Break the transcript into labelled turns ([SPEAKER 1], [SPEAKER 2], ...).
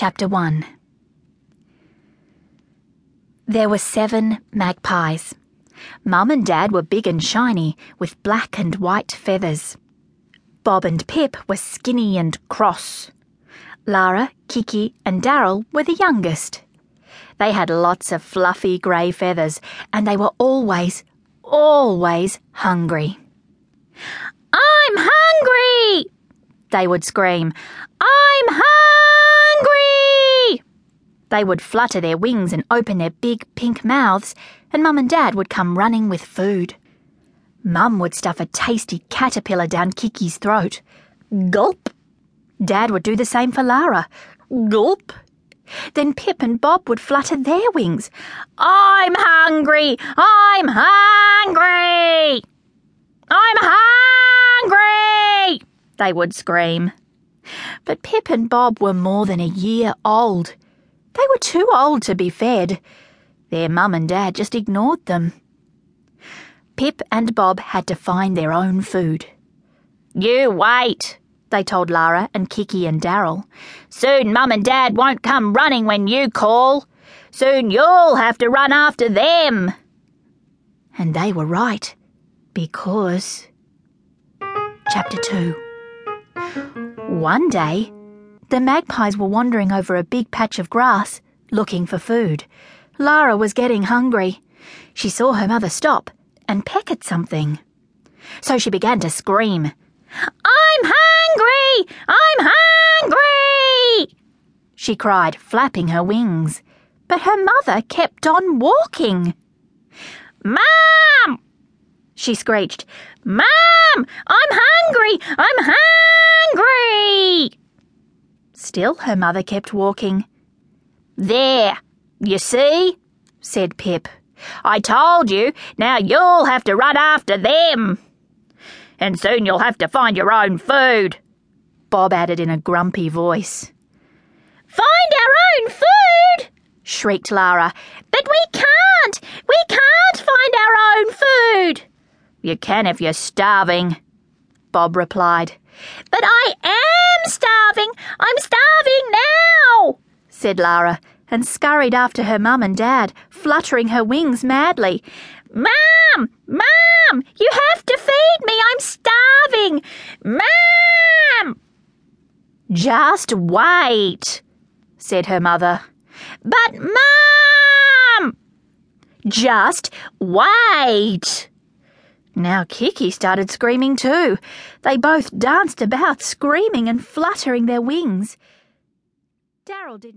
[SPEAKER 1] Chapter 1 There were seven magpies. Mum and Dad were big and shiny, with black and white feathers. Bob and Pip were skinny and cross. Lara, Kiki, and Daryl were the youngest. They had lots of fluffy grey feathers, and they were always, always hungry. I'm hungry! They would scream. They would flutter their wings and open their big pink mouths, and Mum and Dad would come running with food. Mum would stuff a tasty caterpillar down Kiki's throat. Gulp! Dad would do the same for Lara. Gulp! Then Pip and Bob would flutter their wings. I'm hungry! I'm hungry! I'm hungry! They would scream. But Pip and Bob were more than a year old. They were too old to be fed. Their mum and dad just ignored them. Pip and Bob had to find their own food. You wait, they told Lara and Kiki and Daryl. Soon Mum and Dad won't come running when you call. Soon you'll have to run after them. And they were right, because. Chapter 2 One day, the magpies were wandering over a big patch of grass, looking for food. Lara was getting hungry. She saw her mother stop and peck at something. So she began to scream. I'm hungry! I'm hungry! She cried, flapping her wings. But her mother kept on walking. Mom! She screeched. Mom! I'm hungry! I'm hungry! Still, her mother kept walking. There, you see, said Pip. I told you, now you'll have to run after them and soon you'll have to find your own food, Bob added in a grumpy voice. Find our own food? shrieked Lara. But we can't! We can't find our own food! You can if you're starving, Bob replied. But I am starving! I'm starving now! Said Lara, and scurried after her mum and dad, fluttering her wings madly. Mum! Mum! You have to feed me! I'm starving! Mum! Just wait, said her mother. But, Mum! Just wait! Now Kiki started screaming too. They both danced about, screaming and fluttering their wings. Daryl didn't.